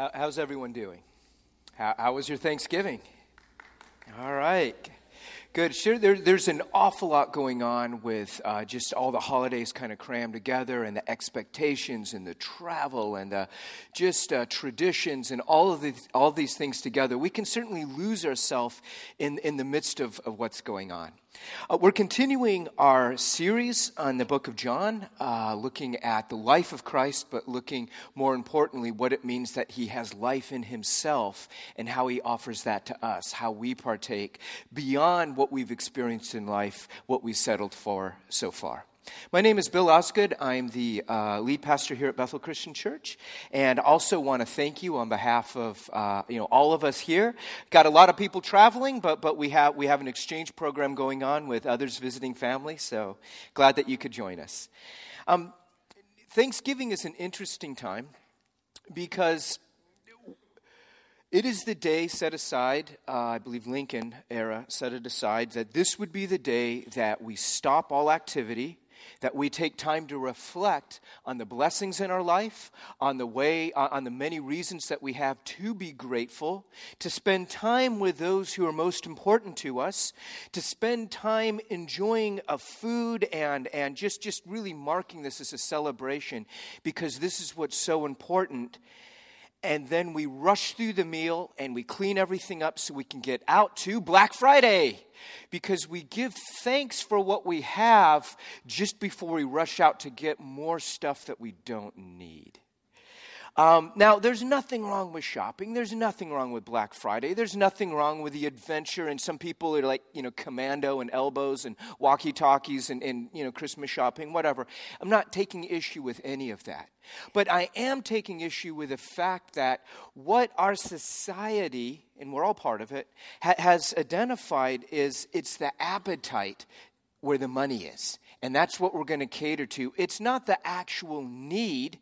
How, how's everyone doing? How, how, was your Thanksgiving? All right. Good. Sure, there, there's an awful lot going on with uh, just all the holidays kind of crammed together and the expectations and the travel and the just uh, traditions and all of, the, all these things together. We can certainly lose ourselves in, in the midst of, of what's going on. Uh, we're continuing our series on the book of John, uh, looking at the life of Christ, but looking more importantly what it means that he has life in himself and how he offers that to us, how we partake beyond what we've experienced in life, what we've settled for so far. My name is Bill Osgood. I'm the uh, lead pastor here at Bethel Christian Church, and also want to thank you on behalf of uh, you know all of us here. Got a lot of people traveling, but but we have we have an exchange program going on with others visiting family. So glad that you could join us. Um, Thanksgiving is an interesting time because it is the day set aside, uh, I believe Lincoln era set it aside, that this would be the day that we stop all activity that we take time to reflect on the blessings in our life, on the way, uh, on the many reasons that we have to be grateful, to spend time with those who are most important to us, to spend time enjoying a food and, and just, just really marking this as a celebration because this is what's so important and then we rush through the meal and we clean everything up so we can get out to Black Friday because we give thanks for what we have just before we rush out to get more stuff that we don't need. Um, now, there's nothing wrong with shopping. There's nothing wrong with Black Friday. There's nothing wrong with the adventure. And some people are like, you know, commando and elbows and walkie talkies and, and, you know, Christmas shopping, whatever. I'm not taking issue with any of that. But I am taking issue with the fact that what our society, and we're all part of it, ha- has identified is it's the appetite where the money is. And that's what we're going to cater to. It's not the actual need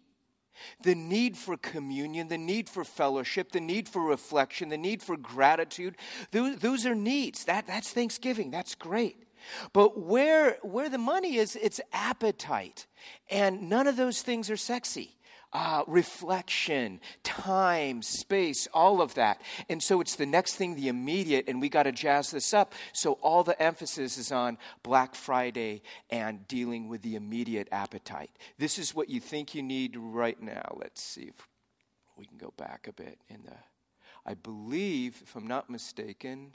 the need for communion, the need for fellowship, the need for reflection, the need for gratitude, those, those are needs. That, that's Thanksgiving. That's great. But where, where the money is, it's appetite. And none of those things are sexy uh, reflection, time, space, all of that. And so it's the next thing, the immediate, and we got to jazz this up. So all the emphasis is on Black Friday and dealing with the immediate appetite. This is what you think you need right now. Let's see if we can go back a bit in the. I believe, if I'm not mistaken,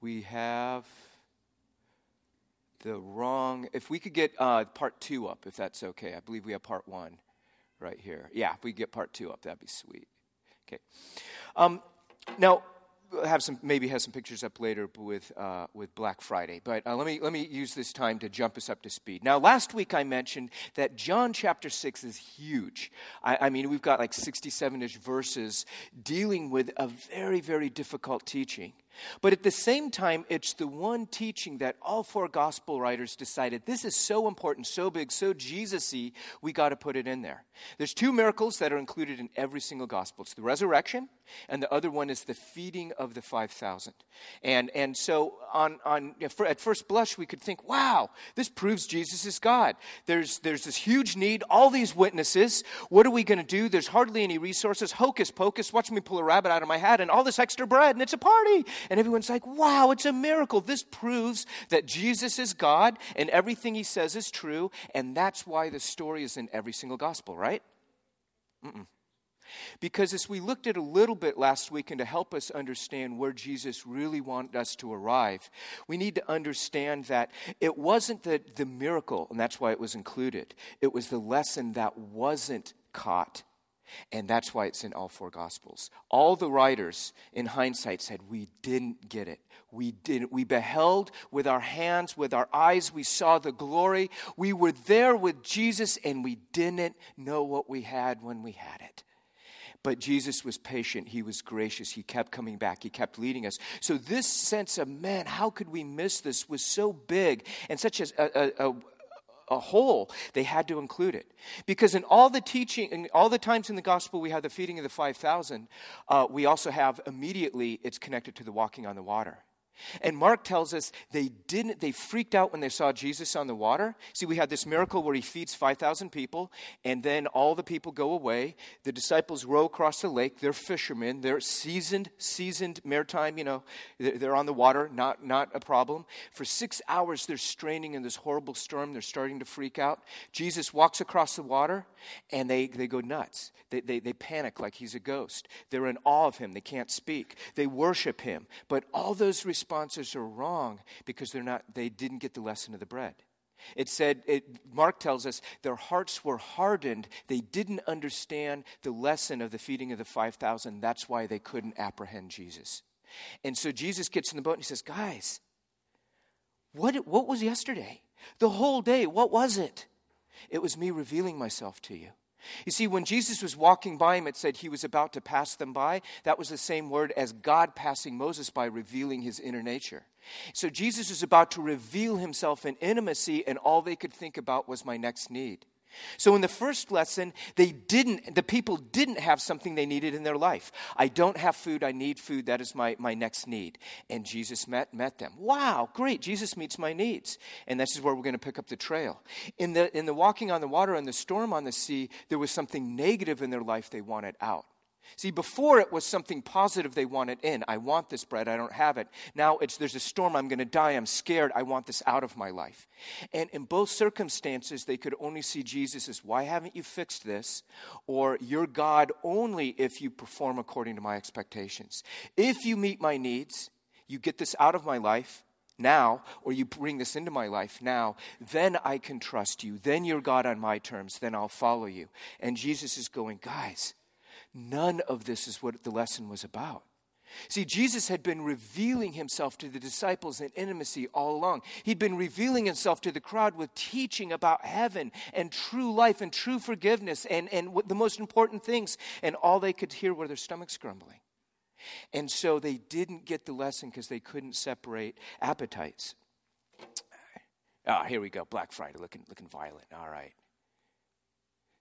we have the wrong. If we could get uh, part two up, if that's okay. I believe we have part one right here. Yeah, if we get part two up, that'd be sweet. Okay. Um, now, have some maybe have some pictures up later with uh, with Black Friday. But uh, let me let me use this time to jump us up to speed. Now, last week I mentioned that John chapter six is huge. I, I mean, we've got like sixty-seven ish verses dealing with a very very difficult teaching. But at the same time, it's the one teaching that all four gospel writers decided this is so important, so big, so Jesus y, we got to put it in there. There's two miracles that are included in every single gospel it's the resurrection, and the other one is the feeding of the 5,000. And, and so, on, on, at first blush, we could think, wow, this proves Jesus is God. There's, there's this huge need, all these witnesses. What are we going to do? There's hardly any resources. Hocus pocus, watch me pull a rabbit out of my hat, and all this extra bread, and it's a party. And everyone's like, wow, it's a miracle. This proves that Jesus is God and everything he says is true. And that's why the story is in every single gospel, right? Mm-mm. Because as we looked at a little bit last week, and to help us understand where Jesus really wanted us to arrive, we need to understand that it wasn't the, the miracle, and that's why it was included. It was the lesson that wasn't caught and that's why it's in all four Gospels. All the writers, in hindsight, said, We didn't get it. We didn't. We beheld with our hands, with our eyes, we saw the glory. We were there with Jesus, and we didn't know what we had when we had it. But Jesus was patient. He was gracious. He kept coming back. He kept leading us. So, this sense of, man, how could we miss this was so big and such a, a, a, a whole, they had to include it. Because in all the teaching, in all the times in the gospel we have the feeding of the 5,000, uh, we also have immediately it's connected to the walking on the water. And Mark tells us they didn't, they freaked out when they saw Jesus on the water. See, we had this miracle where he feeds 5,000 people, and then all the people go away. The disciples row across the lake. They're fishermen. They're seasoned, seasoned maritime, you know, they're on the water, not, not a problem. For six hours, they're straining in this horrible storm. They're starting to freak out. Jesus walks across the water, and they, they go nuts. They, they, they panic like he's a ghost. They're in awe of him. They can't speak. They worship him. But all those responses are wrong because they're not, they didn't get the lesson of the bread. It said, it, Mark tells us, their hearts were hardened. They didn't understand the lesson of the feeding of the 5,000. That's why they couldn't apprehend Jesus. And so Jesus gets in the boat and he says, Guys, what, what was yesterday? The whole day, what was it? It was me revealing myself to you. You see, when Jesus was walking by him, it said he was about to pass them by. That was the same word as God passing Moses by, revealing his inner nature. So Jesus was about to reveal himself in intimacy, and all they could think about was my next need. So in the first lesson, they didn't, the people didn't have something they needed in their life. I don't have food, I need food, that is my, my next need. And Jesus met, met them. Wow, great, Jesus meets my needs. And this is where we're going to pick up the trail. In the, in the walking on the water and the storm on the sea, there was something negative in their life they wanted out. See, before it was something positive they wanted in. I want this bread, I don't have it. Now it's there's a storm, I'm going to die, I'm scared, I want this out of my life. And in both circumstances, they could only see Jesus as, why haven't you fixed this? Or, you're God only if you perform according to my expectations. If you meet my needs, you get this out of my life, now, or you bring this into my life now, then I can trust you. Then you're God on my terms. Then I'll follow you. And Jesus is going, guys, None of this is what the lesson was about. See, Jesus had been revealing himself to the disciples in intimacy all along. He'd been revealing himself to the crowd with teaching about heaven and true life and true forgiveness and, and the most important things. And all they could hear were their stomachs grumbling. And so they didn't get the lesson because they couldn't separate appetites. Ah, oh, here we go. Black Friday looking, looking violent. All right.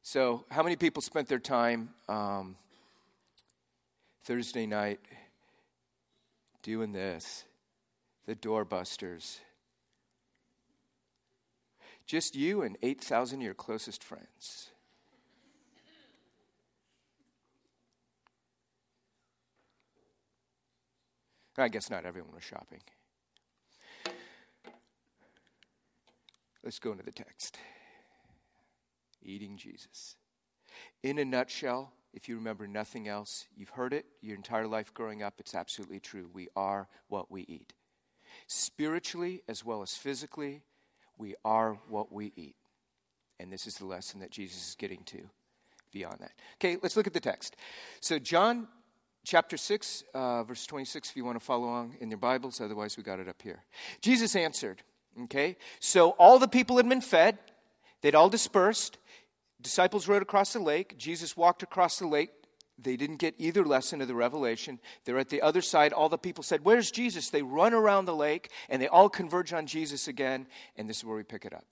So, how many people spent their time um, Thursday night doing this? The doorbusters. Just you and 8,000 of your closest friends. I guess not everyone was shopping. Let's go into the text eating Jesus. In a nutshell, if you remember nothing else, you've heard it your entire life growing up, it's absolutely true. We are what we eat. Spiritually as well as physically, we are what we eat. And this is the lesson that Jesus is getting to beyond that. Okay, let's look at the text. So, John chapter 6, uh, verse 26, if you want to follow along in your Bibles, otherwise, we got it up here. Jesus answered, okay, so all the people had been fed, they'd all dispersed. Disciples rowed across the lake. Jesus walked across the lake. They didn't get either lesson of the revelation. They're at the other side. All the people said, Where's Jesus? They run around the lake and they all converge on Jesus again. And this is where we pick it up.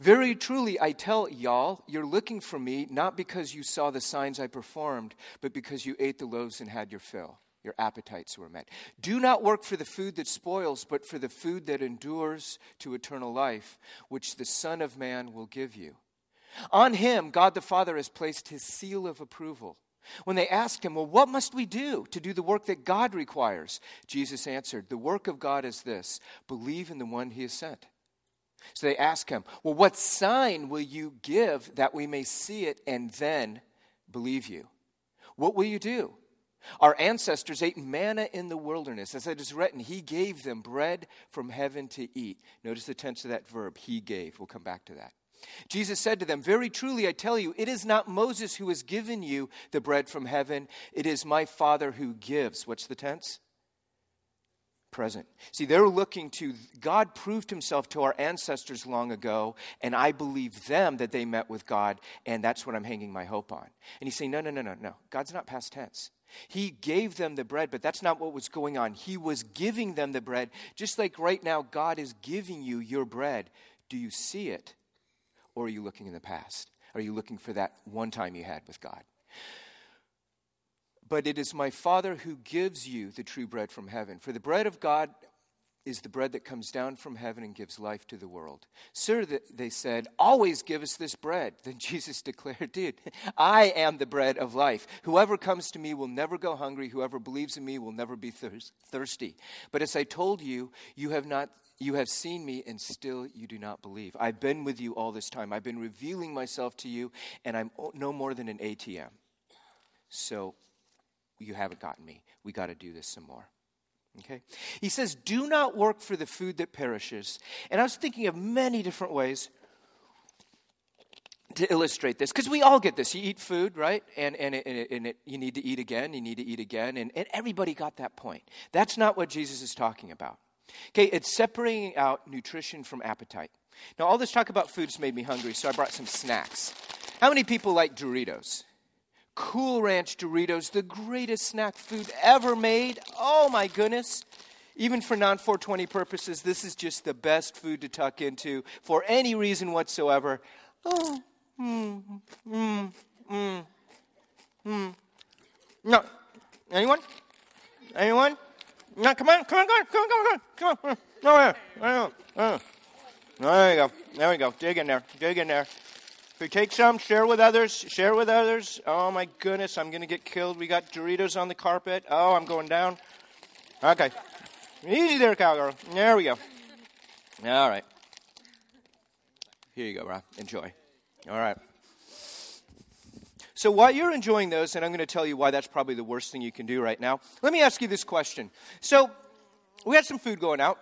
Very truly, I tell y'all, you're looking for me not because you saw the signs I performed, but because you ate the loaves and had your fill. Your appetites were met. Do not work for the food that spoils, but for the food that endures to eternal life, which the Son of Man will give you. On him, God the Father has placed his seal of approval. When they asked him, Well, what must we do to do the work that God requires? Jesus answered, The work of God is this believe in the one he has sent. So they asked him, Well, what sign will you give that we may see it and then believe you? What will you do? Our ancestors ate manna in the wilderness. As it is written, He gave them bread from heaven to eat. Notice the tense of that verb, He gave. We'll come back to that. Jesus said to them, Very truly, I tell you, it is not Moses who has given you the bread from heaven, it is my Father who gives. What's the tense? Present. See, they're looking to, God proved himself to our ancestors long ago, and I believe them that they met with God, and that's what I'm hanging my hope on. And he's saying, No, no, no, no, no. God's not past tense. He gave them the bread, but that's not what was going on. He was giving them the bread, just like right now, God is giving you your bread. Do you see it? Or are you looking in the past? Are you looking for that one time you had with God? But it is my Father who gives you the true bread from heaven. For the bread of God is the bread that comes down from heaven and gives life to the world. Sir, they said, always give us this bread. Then Jesus declared, Dude, I am the bread of life. Whoever comes to me will never go hungry. Whoever believes in me will never be thirsty. But as I told you, you have not. You have seen me and still you do not believe. I've been with you all this time. I've been revealing myself to you, and I'm no more than an ATM. So you haven't gotten me. We got to do this some more. Okay? He says, Do not work for the food that perishes. And I was thinking of many different ways to illustrate this because we all get this. You eat food, right? And, and, it, and, it, and it, you need to eat again, you need to eat again. And, and everybody got that point. That's not what Jesus is talking about. Okay, it's separating out nutrition from appetite. Now, all this talk about food's made me hungry, so I brought some snacks. How many people like Doritos? Cool Ranch Doritos, the greatest snack food ever made. Oh my goodness. Even for non 420 purposes, this is just the best food to tuck into for any reason whatsoever. Oh, mm, mm, mm, mm. No. Anyone? Anyone? No, come on, come on, come on, come on, come on, come on. No, there, there, there you go. There we go. Dig in there. Dig in there. Take some, share with others, share with others. Oh my goodness, I'm going to get killed. We got Doritos on the carpet. Oh, I'm going down. Okay. Easy there, cowgirl. There we go. All right. Here you go, Rob. Enjoy. All right. So while you're enjoying those, and I'm going to tell you why that's probably the worst thing you can do right now, let me ask you this question. So we had some food going out.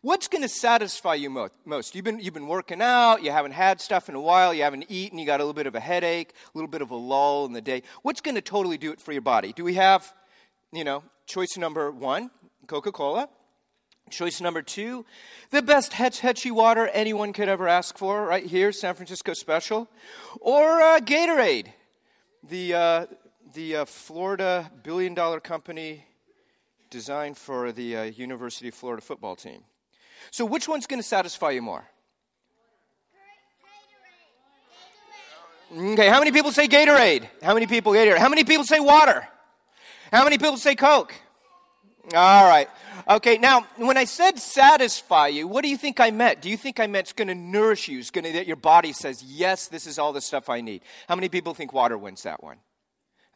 What's going to satisfy you most? You've been, you've been working out, you haven't had stuff in a while, you haven't eaten, you got a little bit of a headache, a little bit of a lull in the day. What's going to totally do it for your body? Do we have, you know, choice number one, Coca Cola? Choice number two, the best Hetch Hetchy water anyone could ever ask for, right here, San Francisco Special. Or uh, Gatorade, the, uh, the uh, Florida billion dollar company designed for the uh, University of Florida football team. So, which one's going to satisfy you more? Okay, how many people say Gatorade? How many people Gatorade? How many people say water? How many people say Coke? All right. Okay, now when I said satisfy you, what do you think I meant? Do you think I meant it's going to nourish you? It's going to that your body says, "Yes, this is all the stuff I need." How many people think water wins that one?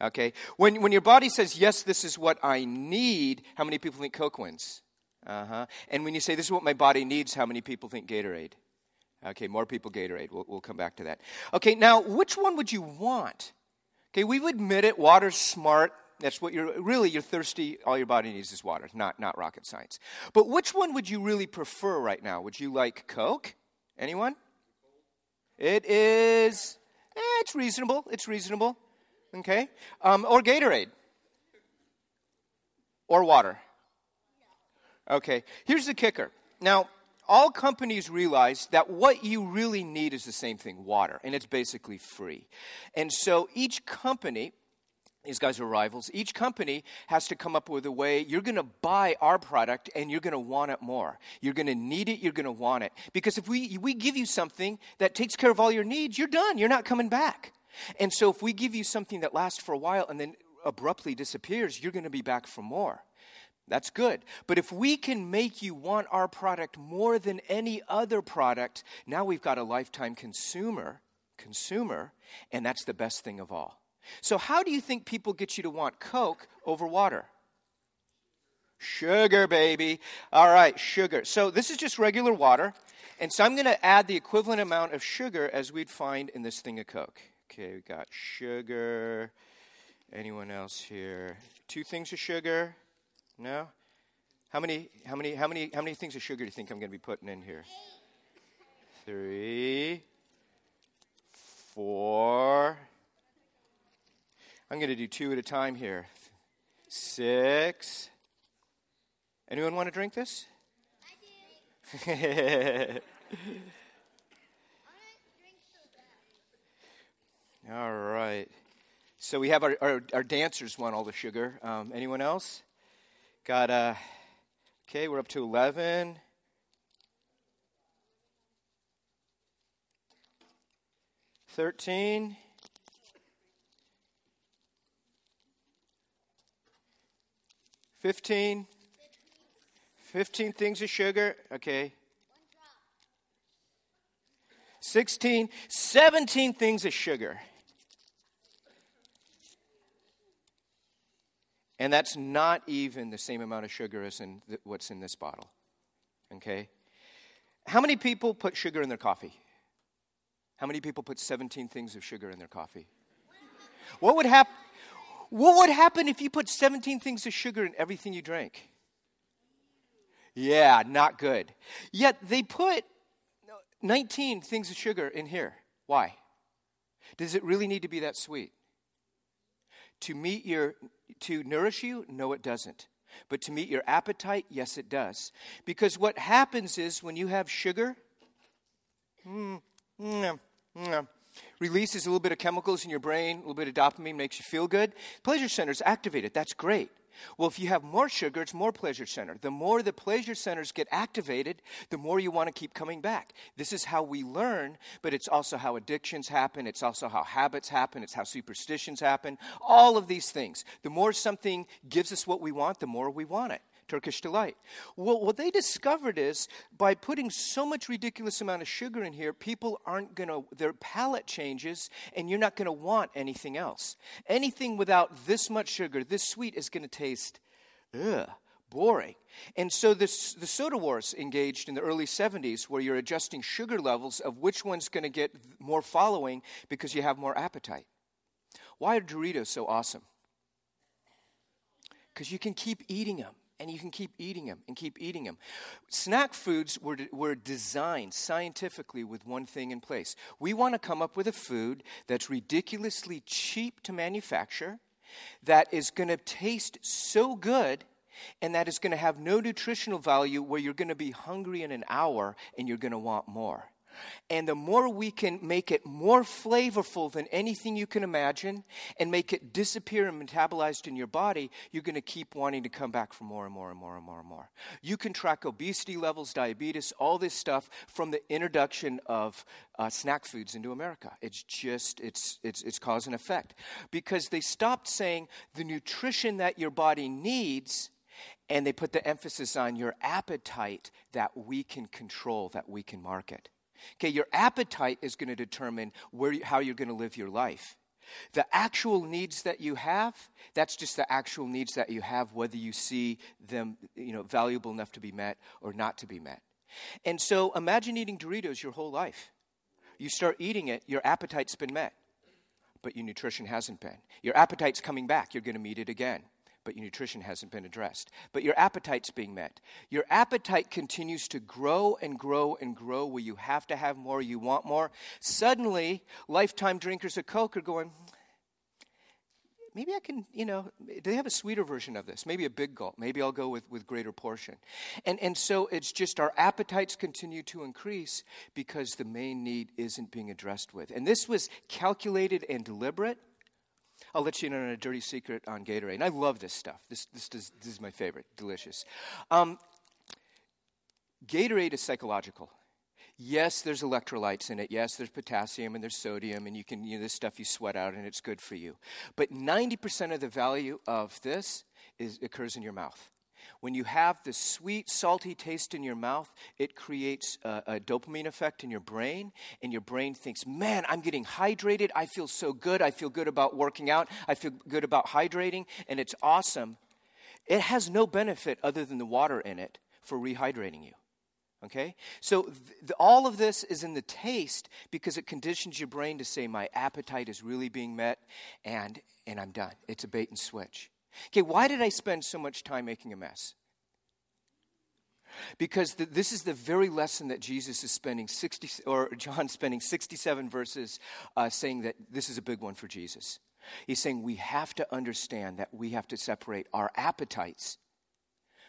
Okay. When when your body says, "Yes, this is what I need," how many people think Coke wins? Uh huh. And when you say this is what my body needs, how many people think Gatorade? Okay, more people Gatorade. We'll, we'll come back to that. Okay, now which one would you want? Okay, we would admit it. Water's smart. That's what you're really you're thirsty. All your body needs is water. Not not rocket science. But which one would you really prefer right now? Would you like Coke? Anyone? It is. Eh, it's reasonable. It's reasonable. Okay. Um, or Gatorade. Or water. Okay, here's the kicker. Now, all companies realize that what you really need is the same thing water, and it's basically free. And so each company, these guys are rivals, each company has to come up with a way you're going to buy our product and you're going to want it more. You're going to need it, you're going to want it. Because if we, we give you something that takes care of all your needs, you're done, you're not coming back. And so if we give you something that lasts for a while and then abruptly disappears, you're going to be back for more. That's good. But if we can make you want our product more than any other product, now we've got a lifetime consumer, consumer, and that's the best thing of all. So how do you think people get you to want Coke over water? Sugar, baby. All right, sugar. So this is just regular water. And so I'm going to add the equivalent amount of sugar as we'd find in this thing of Coke. Okay, we've got sugar. Anyone else here? Two things of sugar. No? How many, how many, how many, how many things of sugar do you think I'm going to be putting in here? Three, four. I'm going to do two at a time here. Six. Anyone want to drink this? I do. all right. So we have our, our, our dancers want all the sugar. Um, anyone else? Got, uh, okay, we're up to 11. Thirteen, fifteen, 15 things of sugar. Okay. 16, 17 things of sugar. And that's not even the same amount of sugar as in th- what's in this bottle. Okay? How many people put sugar in their coffee? How many people put 17 things of sugar in their coffee? What would happen? What would happen if you put 17 things of sugar in everything you drank? Yeah, not good. Yet they put 19 things of sugar in here. Why? Does it really need to be that sweet? To meet your to nourish you? No, it doesn't. But to meet your appetite? Yes, it does. Because what happens is when you have sugar, mm, mm, mm, releases a little bit of chemicals in your brain, a little bit of dopamine makes you feel good. Pleasure centers activated. That's great. Well, if you have more sugar, it's more pleasure center. The more the pleasure centers get activated, the more you want to keep coming back. This is how we learn, but it's also how addictions happen. It's also how habits happen. It's how superstitions happen. All of these things. The more something gives us what we want, the more we want it. Turkish delight. Well, what they discovered is by putting so much ridiculous amount of sugar in here, people aren't going to, their palate changes, and you're not going to want anything else. Anything without this much sugar, this sweet, is going to taste, ugh, boring. And so this, the soda wars engaged in the early 70s, where you're adjusting sugar levels of which one's going to get more following because you have more appetite. Why are Doritos so awesome? Because you can keep eating them and you can keep eating them and keep eating them. Snack foods were, were designed scientifically with one thing in place. We want to come up with a food that's ridiculously cheap to manufacture, that is going to taste so good, and that is going to have no nutritional value where you're going to be hungry in an hour and you're going to want more. And the more we can make it more flavorful than anything you can imagine and make it disappear and metabolized in your body, you're going to keep wanting to come back for more and more and more and more and more. You can track obesity levels, diabetes, all this stuff from the introduction of uh, snack foods into America. It's just, it's, it's, it's cause and effect. Because they stopped saying the nutrition that your body needs and they put the emphasis on your appetite that we can control, that we can market. Okay, your appetite is going to determine where, how you're going to live your life. The actual needs that you have, that's just the actual needs that you have, whether you see them you know, valuable enough to be met or not to be met. And so imagine eating Doritos your whole life. You start eating it, your appetite's been met, but your nutrition hasn't been. Your appetite's coming back, you're going to meet it again but your nutrition hasn't been addressed. But your appetite's being met. Your appetite continues to grow and grow and grow where you have to have more, you want more. Suddenly, lifetime drinkers of Coke are going, maybe I can, you know, do they have a sweeter version of this? Maybe a big gulp. Maybe I'll go with, with greater portion. And, and so it's just our appetites continue to increase because the main need isn't being addressed with. And this was calculated and deliberate. I'll let you in on a dirty secret on Gatorade. And I love this stuff. This, this, this, this is my favorite. Delicious. Um, Gatorade is psychological. Yes, there's electrolytes in it. Yes, there's potassium and there's sodium, and you can, you know, this stuff you sweat out and it's good for you. But 90% of the value of this is, occurs in your mouth. When you have the sweet, salty taste in your mouth, it creates a, a, dopamine effect in your brain, and your brain thinks, Man, I'm getting hydrated. I feel so good. I feel good about working out. I feel good about hydrating, and it's awesome. It has no benefit other than the water in it for rehydrating you. Okay? So th- all of this is in the taste because it conditions your brain to say, My appetite is really being met, and, and I'm done. It's a bait and switch. Okay, why did I spend so much time making a mess? Because the, this is the very lesson that Jesus is spending 60, or John spending 67 verses uh, saying that this is a big one for Jesus. He's saying we have to understand that we have to separate our appetites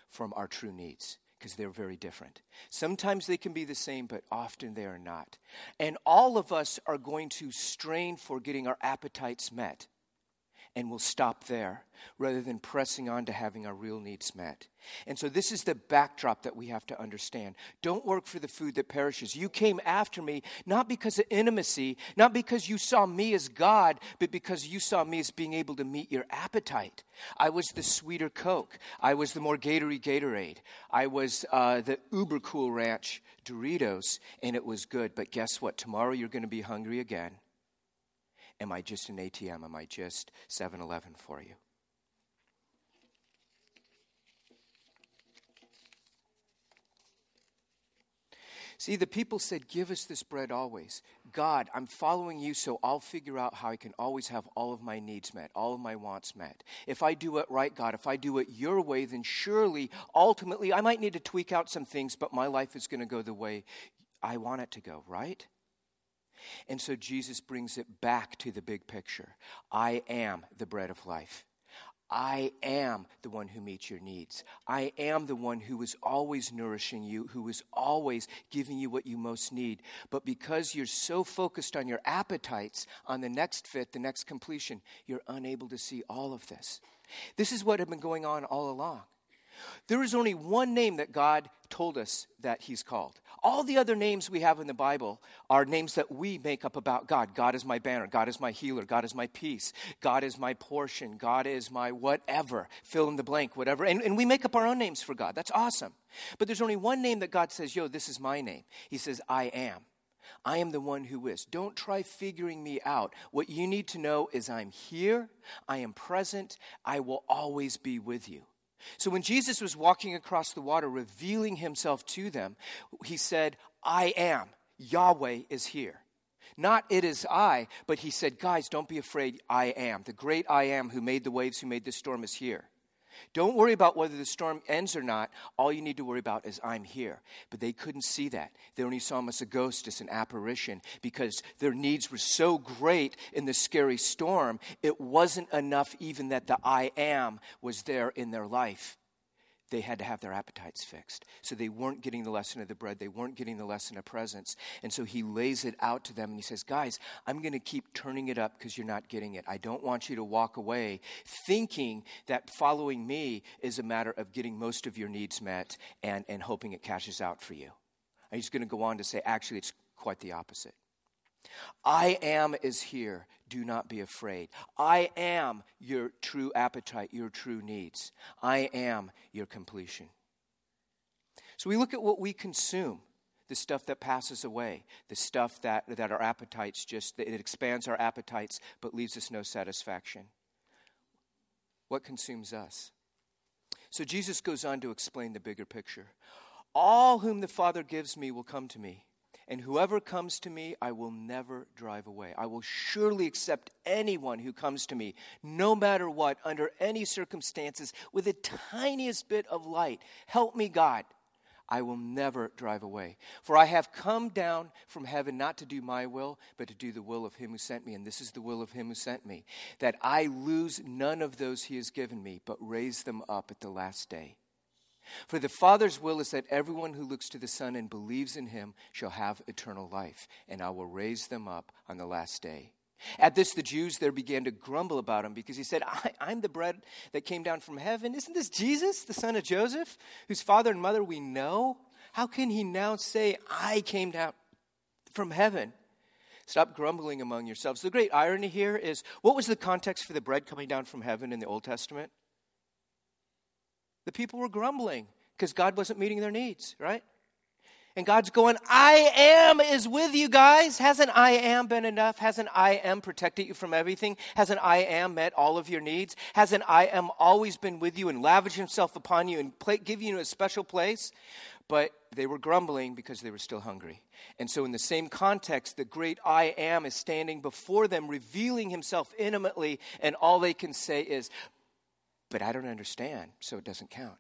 from our true needs because they're very different. Sometimes they can be the same, but often they are not. And all of us are going to strain for getting our appetites met and we'll stop there rather than pressing on to having our real needs met. And so, this is the backdrop that we have to understand. Don't work for the food that perishes. You came after me not because of intimacy, not because you saw me as God, but because you saw me as being able to meet your appetite. I was the sweeter Coke. I was the more Gatorade Gatorade. I was uh, the uber cool ranch Doritos, and it was good. But guess what? Tomorrow you're going to be hungry again. Am I just an ATM? Am I just 7 Eleven for you? See, the people said, Give us this bread always. God, I'm following you, so I'll figure out how I can always have all of my needs met, all of my wants met. If I do it right, God, if I do it your way, then surely, ultimately, I might need to tweak out some things, but my life is going to go the way I want it to go, right? And so Jesus brings it back to the big picture I am the bread of life. I am the one who meets your needs. I am the one who is always nourishing you, who is always giving you what you most need. But because you're so focused on your appetites, on the next fit, the next completion, you're unable to see all of this. This is what had been going on all along. There is only one name that God told us that He's called. All the other names we have in the Bible are names that we make up about God. God is my banner. God is my healer. God is my peace. God is my portion. God is my whatever. Fill in the blank, whatever. And, and we make up our own names for God. That's awesome. But there's only one name that God says, yo, this is my name. He says, I am. I am the one who is. Don't try figuring me out. What you need to know is I'm here, I am present, I will always be with you. So when Jesus was walking across the water, revealing himself to them, he said, I am. Yahweh is here. Not it is I, but he said, Guys, don't be afraid. I am. The great I am who made the waves, who made the storm is here. Don't worry about whether the storm ends or not. All you need to worry about is I'm here. But they couldn't see that. They only saw him as a ghost, as an apparition, because their needs were so great in the scary storm, it wasn't enough even that the I am was there in their life they had to have their appetites fixed. So they weren't getting the lesson of the bread, they weren't getting the lesson of presence. And so he lays it out to them and he says, Guys, I'm going to keep turning it up because you're not getting it. I don't want you to walk away thinking that following me is a matter of getting most of your needs met and, and hoping it cashes out for you. And he's going to go on to say, Actually, it's quite the opposite. I am is here. Do not be afraid. I am your true appetite, your true needs. I am your completion. So we look at what we consume the stuff that passes away, the stuff that, that our appetites just, it expands our appetites but leaves us no satisfaction. What consumes us? So Jesus goes on to explain the bigger picture. All whom the Father gives me will come to me and whoever comes to me, I will never drive away. I will surely accept anyone who comes to me, no matter what, under any circumstances, with the tiniest bit of light. Help me, God. I will never drive away. For I have come down from heaven not to do my will, but to do the will of him who sent me. And this is the will of him who sent me, that I lose none of those he has given me, but raise them up at the last day. For the Father's will is that everyone who looks to the Son and believes in him shall have eternal life, and I will raise them up on the last day. At this, the Jews there began to grumble about him because he said, I, am the bread that came down from heaven. Isn't this Jesus, the son of Joseph, whose father and mother we know? How can he now say, I came down from heaven? Stop grumbling among yourselves. The great irony here is what was the context for the bread coming down from heaven in the Old Testament? The people were grumbling because God wasn't meeting their needs, right? And God's going, I am is with you guys. Hasn't I am been enough? Hasn't I am protected you from everything? Hasn't I am met all of your needs? Hasn't I am always been with you and lavished himself upon you and play, give you a special place? But they were grumbling because they were still hungry. And so, in the same context, the great I am is standing before them, revealing himself intimately, and all they can say is, but I don't understand, so it doesn't count.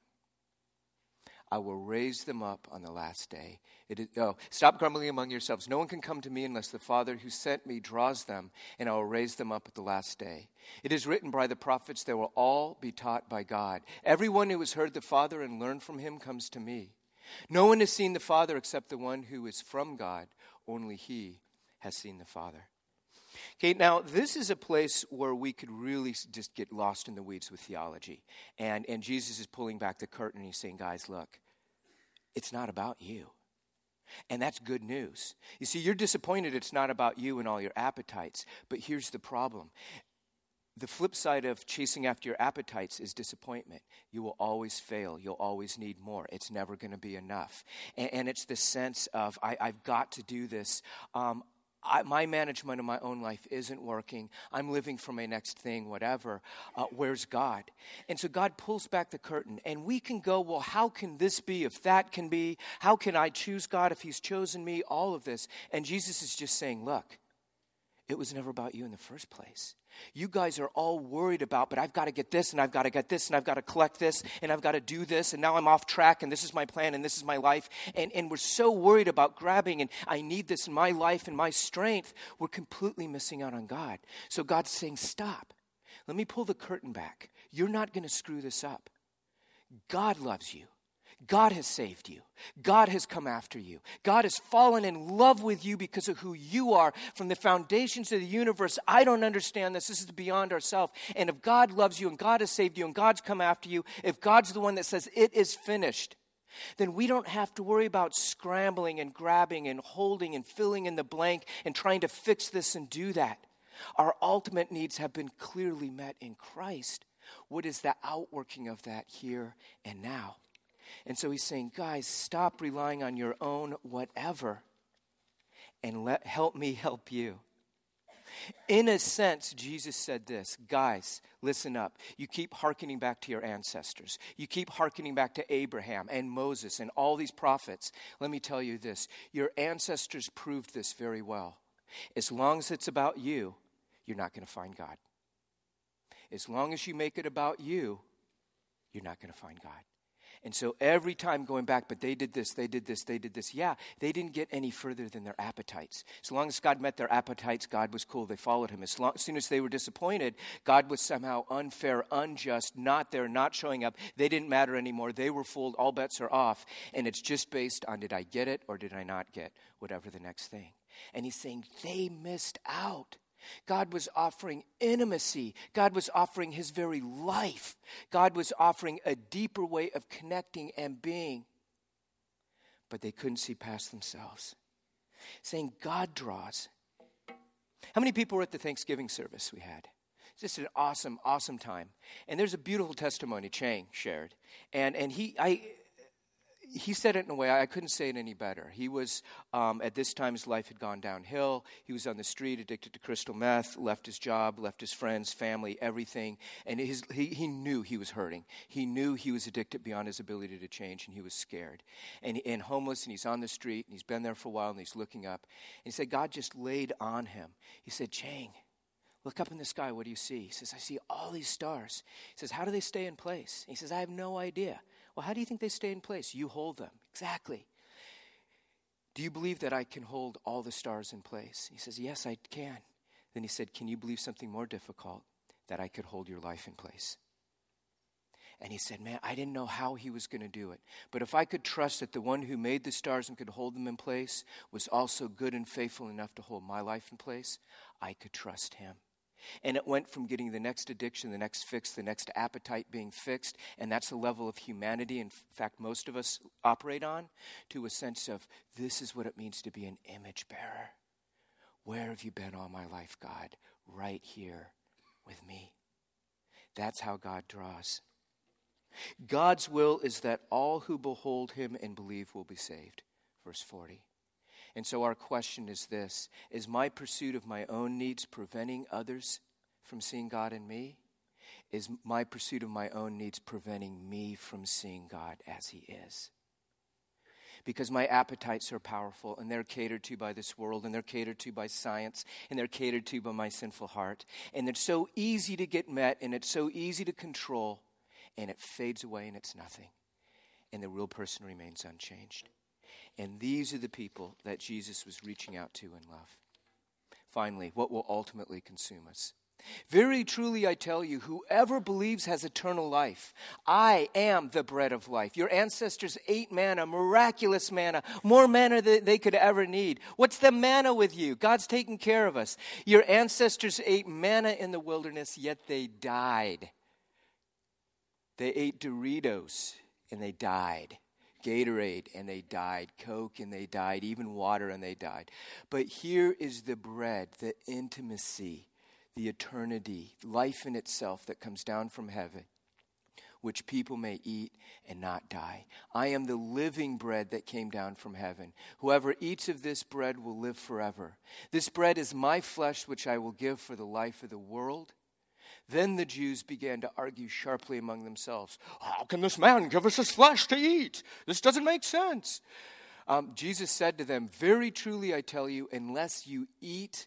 I will raise them up on the last day. It is, oh, stop grumbling among yourselves. No one can come to me unless the Father who sent me draws them, and I will raise them up at the last day. It is written by the prophets, they will all be taught by God. Everyone who has heard the Father and learned from him comes to me. No one has seen the Father except the one who is from God. Only he has seen the Father. Okay, now this is a place where we could really just get lost in the weeds with theology. And, and Jesus is pulling back the curtain and he's saying, guys, look, it's not about you. And that's good news. You see, you're disappointed it's not about you and all your appetites. But here's the problem the flip side of chasing after your appetites is disappointment. You will always fail. You'll always need more. It's never going to be enough. And, and, it's the sense of, I, have got to do this. Um, I, my management of my own life isn't working. I'm living for my next thing, whatever. Uh, where's God? And so God pulls back the curtain, and we can go, well, how can this be if that can be? How can I choose God if He's chosen me? All of this. And Jesus is just saying, look, it was never about you in the first place. You guys are all worried about, but I've got to get this, and I've got to get this, and I've got to collect this, and I've got to do this, and now I'm off track, and this is my plan, and this is my life. And, and we're so worried about grabbing, and I need this in my life and my strength, we're completely missing out on God. So God's saying, Stop. Let me pull the curtain back. You're not going to screw this up. God loves you. God has saved you. God has come after you. God has fallen in love with you because of who you are from the foundations of the universe. I don't understand this. This is beyond ourselves. And if God loves you and God has saved you and God's come after you, if God's the one that says it is finished, then we don't have to worry about scrambling and grabbing and holding and filling in the blank and trying to fix this and do that. Our ultimate needs have been clearly met in Christ. What is the outworking of that here and now? And so he's saying, guys, stop relying on your own whatever and let, help me help you. In a sense, Jesus said this guys, listen up. You keep hearkening back to your ancestors. You keep hearkening back to Abraham and Moses and all these prophets. Let me tell you this your ancestors proved this very well. As long as it's about you, you're not going to find God. As long as you make it about you, you're not going to find God. And so every time going back, but they did this, they did this, they did this. Yeah, they didn't get any further than their appetites. As long as God met their appetites, God was cool. They followed him. As, long, as soon as they were disappointed, God was somehow unfair, unjust, not there, not showing up. They didn't matter anymore. They were fooled. All bets are off. And it's just based on did I get it or did I not get whatever the next thing. And he's saying they missed out. God was offering intimacy. God was offering his very life. God was offering a deeper way of connecting and being. But they couldn't see past themselves. Saying, God draws. How many people were at the Thanksgiving service we had? It's just an awesome, awesome time. And there's a beautiful testimony Chang shared. And, and he, I, he said it in a way I couldn't say it any better. He was, um, at this time, his life had gone downhill. He was on the street, addicted to crystal meth, left his job, left his friends, family, everything. And his, he, he knew he was hurting. He knew he was addicted beyond his ability to change, and he was scared. And, and homeless, and he's on the street, and he's been there for a while, and he's looking up. And he said, God just laid on him. He said, Chang, look up in the sky. What do you see? He says, I see all these stars. He says, How do they stay in place? He says, I have no idea. Well, how do you think they stay in place? You hold them. Exactly. Do you believe that I can hold all the stars in place? He says, Yes, I can. Then he said, Can you believe something more difficult? That I could hold your life in place. And he said, Man, I didn't know how he was going to do it. But if I could trust that the one who made the stars and could hold them in place was also good and faithful enough to hold my life in place, I could trust him. And it went from getting the next addiction, the next fix, the next appetite being fixed, and that's the level of humanity, in fact, most of us operate on, to a sense of this is what it means to be an image bearer. Where have you been all my life, God? Right here with me. That's how God draws. God's will is that all who behold him and believe will be saved. Verse 40. And so our question is this Is my pursuit of my own needs preventing others from seeing God in me? Is my pursuit of my own needs preventing me from seeing God as He is? Because my appetites are powerful and they're catered to by this world and they're catered to by science and they're catered to by my sinful heart. And it's so easy to get met and it's so easy to control and it fades away and it's nothing. And the real person remains unchanged. And these are the people that Jesus was reaching out to in love. Finally, what will ultimately consume us? Very truly, I tell you, whoever believes has eternal life. I am the bread of life. Your ancestors ate manna, miraculous manna, more manna than they could ever need. What's the manna with you? God's taking care of us. Your ancestors ate manna in the wilderness, yet they died. They ate Doritos and they died. Gatorade and they died, Coke and they died, even water and they died. But here is the bread, the intimacy the eternity, life in itself that comes down from heaven, which people may eat and not die. I am the living bread that came down from heaven. Whoever eats of this bread will live forever. This bread is my flesh, which I will give for the life of the world. Then the Jews began to argue sharply among themselves How can this man give us his flesh to eat? This doesn't make sense. Um, Jesus said to them, Very truly I tell you, unless you eat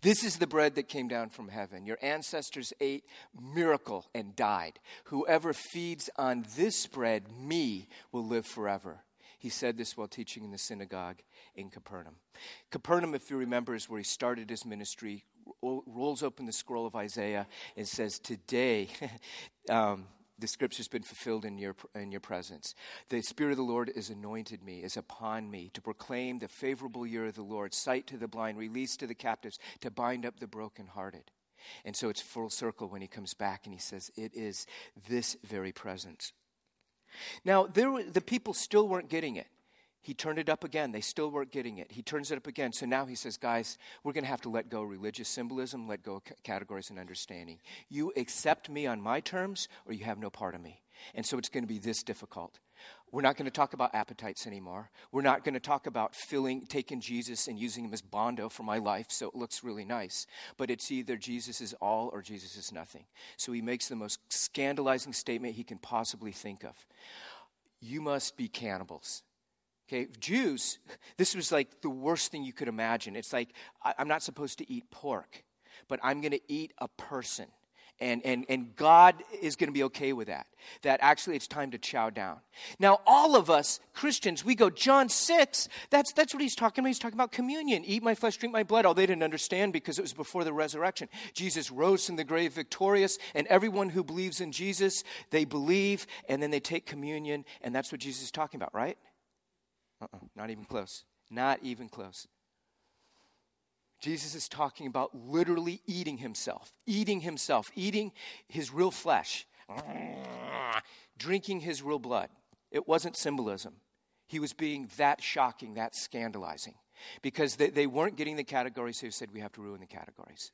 This is the bread that came down from heaven. Your ancestors ate miracle and died. Whoever feeds on this bread, me, will live forever. He said this while teaching in the synagogue in Capernaum. Capernaum, if you remember, is where he started his ministry, rolls open the scroll of Isaiah and says, Today, um, the scripture's been fulfilled in your, in your presence. The Spirit of the Lord is anointed me, is upon me to proclaim the favorable year of the Lord, sight to the blind, release to the captives, to bind up the brokenhearted. And so it's full circle when he comes back and he says, It is this very presence. Now, there, the people still weren't getting it. He turned it up again. They still weren't getting it. He turns it up again. So now he says, guys, we're going to have to let go religious symbolism, let go of categories and understanding. You accept me on my terms, or you have no part of me. And so it's going to be this difficult. We're not going to talk about appetites anymore. We're not going to talk about filling, taking Jesus and using him as bondo for my life so it looks really nice. But it's either Jesus is all or Jesus is nothing. So he makes the most scandalizing statement he can possibly think of. You must be cannibals. Okay, Jews, this was like the worst thing you could imagine. It's like, I, am not supposed to eat pork, but I'm going to eat a person. And, and, and God is going to be okay with that. That actually it's time to chow down. Now, all of us Christians, we go, John 6, that's, that's what he's talking about. He's talking about communion. Eat my flesh, drink my blood. Oh, they didn't understand because it was before the resurrection. Jesus rose from the grave victorious, and everyone who believes in Jesus, they believe, and then they take communion, and that's what Jesus is talking about, right? Uh-uh, not even close. Not even close. Jesus is talking about literally eating himself, eating himself, eating his real flesh, drinking his real blood. It wasn't symbolism. He was being that shocking, that scandalizing, because they, they weren't getting the categories, so he said, We have to ruin the categories.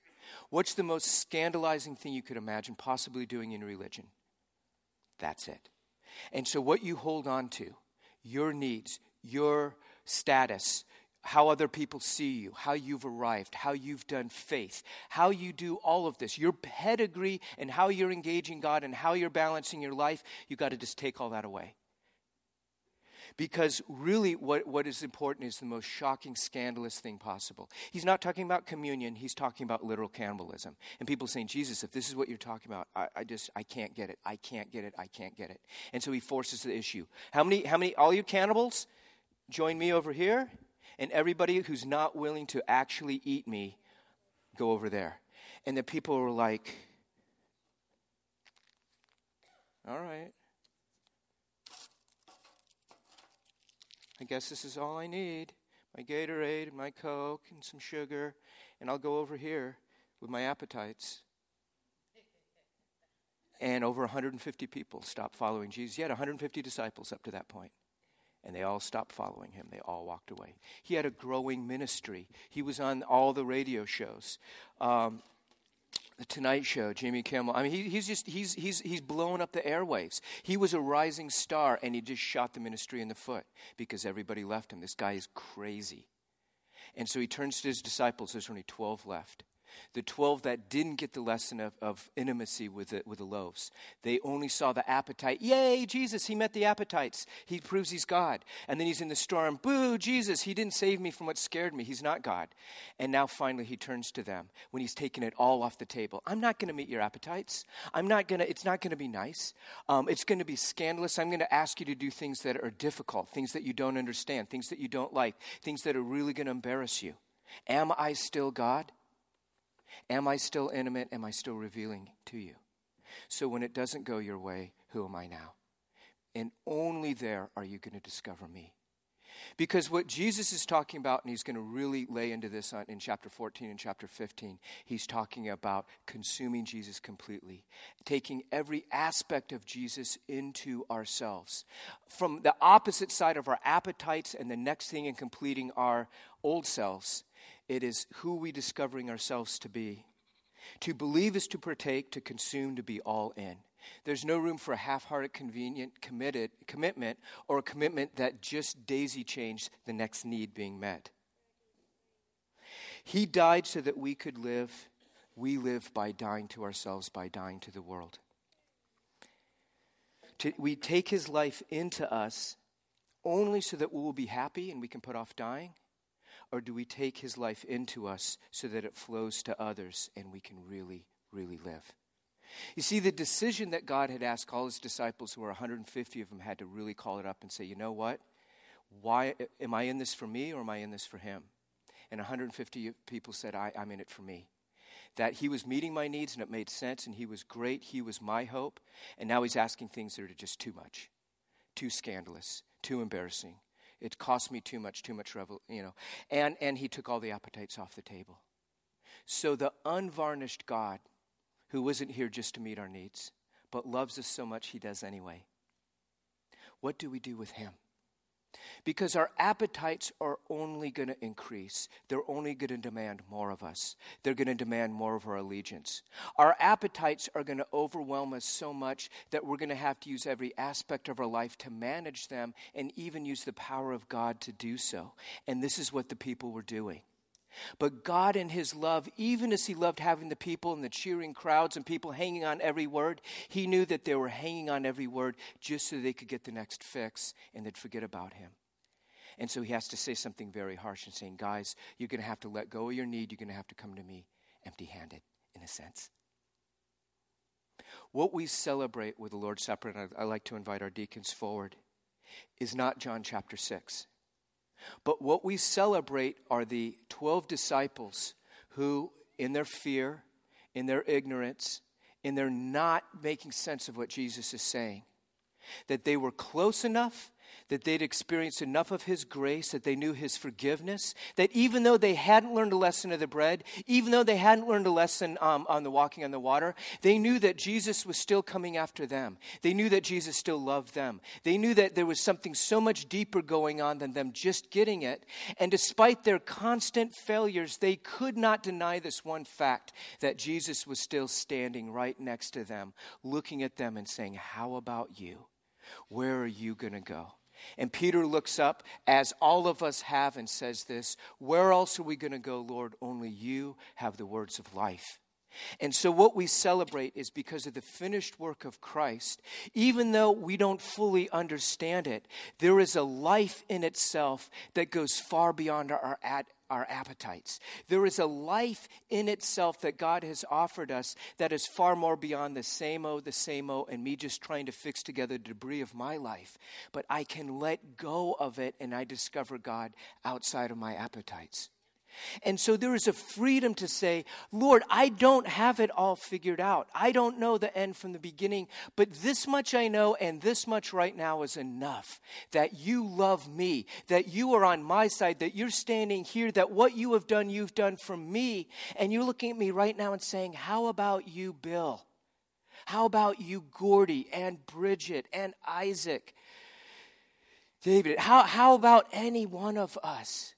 What's the most scandalizing thing you could imagine possibly doing in religion? That's it. And so, what you hold on to, your needs, your status, how other people see you, how you've arrived, how you've done faith, how you do all of this, your pedigree and how you're engaging God and how you're balancing your life, you got to just take all that away. Because really, what, what is important is the most shocking, scandalous thing possible. He's not talking about communion, he's talking about literal cannibalism. And people saying, Jesus, if this is what you're talking about, I, I just, I can't get it. I can't get it. I can't get it. And so he forces the issue. How many, how many, all you cannibals? Join me over here, and everybody who's not willing to actually eat me, go over there. And the people were like, all right. I guess this is all I need my Gatorade, my Coke, and some sugar, and I'll go over here with my appetites. And over 150 people stopped following Jesus. He had 150 disciples up to that point. And they all stopped following him. They all walked away. He had a growing ministry. He was on all the radio shows. Um, the Tonight Show, Jimmy Kimmel. I mean, he, he's just he's he's he's blowing up the airwaves. He was a rising star, and he just shot the ministry in the foot because everybody left him. This guy is crazy, and so he turns to his disciples. There's only twelve left, the 12 that didn't get the lesson of, of intimacy with the, with the loaves. They only saw the appetite. Yay, Jesus, he met the appetites. He proves he's God. And then he's in the storm. Boo, Jesus, he didn't save me from what scared me. He's not God. And now finally he turns to them when he's taken it all off the table. I'm not going to meet your appetites. I'm not going to, it's not going to be nice. Um, it's going to be scandalous. I'm going to ask you to do things that are difficult, things that you don't understand, things that you don't like, things that are really going to embarrass you. Am I still God? Am I still intimate? Am I still revealing to you? So when it doesn't go your way, who am I now? And only there are you going to discover me. Because what Jesus is talking about, and he's going to really lay into this in chapter 14 and chapter 15, he's talking about consuming Jesus completely, taking every aspect of Jesus into ourselves. From the opposite side of our appetites, and the next thing in completing our old selves, it is who we discovering ourselves to be. To believe is to partake, to consume, to be all in. There's no room for a half hearted, convenient committed, commitment or a commitment that just daisy changed the next need being met. He died so that we could live. We live by dying to ourselves, by dying to the world. To, we take his life into us only so that we will be happy and we can put off dying or do we take his life into us so that it flows to others and we can really, really live? You see, the decision that God had asked all his disciples, who were 150 of them, had to really call it up and say, you know what? Why am I in this for me or am I in this for him? And 150 people said, I, I'm in it for me. That he was meeting my needs and it made sense and he was great. He was my hope. And now he's asking things that are just too much, too scandalous, too embarrassing, it cost me too much, too much, revel, you know. And, and he took all the appetites off the table. So the unvarnished God, who wasn't here just to meet our needs, but loves us so much he does anyway, what do we do with him? Because our appetites are only going to increase. They're only going to demand more of us. They're going to demand more of our allegiance. Our appetites are going to overwhelm us so much that we're going to have to use every aspect of our life to manage them and even use the power of God to do so. And this is what the people were doing. But God, in His love, even as He loved having the people and the cheering crowds and people hanging on every word, He knew that they were hanging on every word just so they could get the next fix and they'd forget about Him. And so He has to say something very harsh and saying, Guys, you're going to have to let go of your need. You're going to have to come to me empty handed, in a sense. What we celebrate with the Lord's Supper, and I, I like to invite our deacons forward, is not John chapter 6. But what we celebrate are the 12 disciples who, in their fear, in their ignorance, in their not making sense of what Jesus is saying, that they were close enough that they'd experienced enough of His grace, that they knew His forgiveness, that even though they hadn't learned a lesson of the bread, even though they hadn't learned a lesson um, on the walking on the water, they knew that Jesus was still coming after them. They knew that Jesus still loved them. They knew that there was something so much deeper going on than them just getting it. And despite their constant failures, they could not deny this one fact that Jesus was still standing right next to them, looking at them and saying, How about you? Where are you going to go? And Peter looks up, as all of us have, and says this Where else are we going to go, Lord? Only you have the words of life. And so, what we celebrate is because of the finished work of Christ, even though we don't fully understand it, there is a life in itself that goes far beyond our, ad, our appetites. There is a life in itself that God has offered us that is far more beyond the same o, the same o, and me just trying to fix together the debris of my life. But I can let go of it and I discover God outside of my appetites. And so there is a freedom to say, Lord, I don't have it all figured out. I don't know the end from the beginning, but this much I know, and this much right now is enough that you love me, that you are on my side, that you're standing here, that what you have done, you've done for me. And you're looking at me right now and saying, How about you, Bill? How about you, Gordy, and Bridget, and Isaac? David, how, how about any one of us?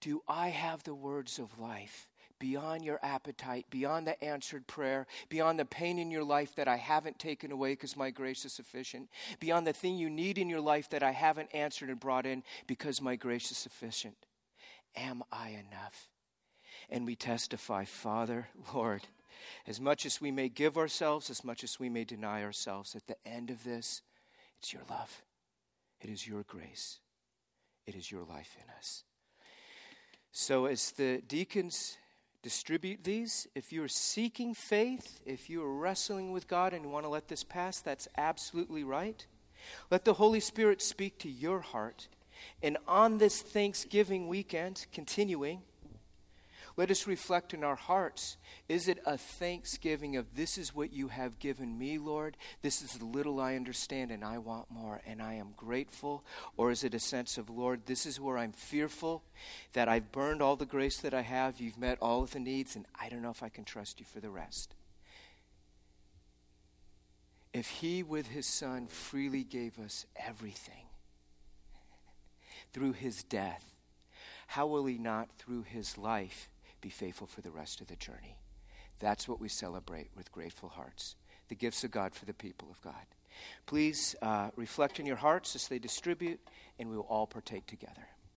Do I have the words of life? Beyond your appetite, beyond the answered prayer, beyond the pain in your life that I haven't taken away because my grace is sufficient, beyond the thing you need in your life that I haven't answered and brought in because my grace is sufficient. Am I enough? and we testify, Father, Lord, as much as we may give ourselves, as much as we may deny ourselves, at the end of this, it's your love, it is your grace, it is your life in us. So, as the deacons distribute these, if you're seeking faith, if you are wrestling with God and you want to let this pass, that's absolutely right. Let the Holy Spirit speak to your heart. And on this Thanksgiving weekend, continuing, let us reflect in our hearts is it a thanksgiving of this is what you have given me, Lord? This is the little I understand and I want more and I am grateful? Or is it a sense of, Lord, this is where I'm fearful that I've burned all the grace that I have, you've met all of the needs, and I don't know if I can trust you for the rest? If He, with His Son, freely gave us everything through His death, how will He not, through His life, be faithful for the rest of the journey. That's what we celebrate with grateful hearts the gifts of God for the people of God. Please uh, reflect in your hearts as they distribute, and we will all partake together.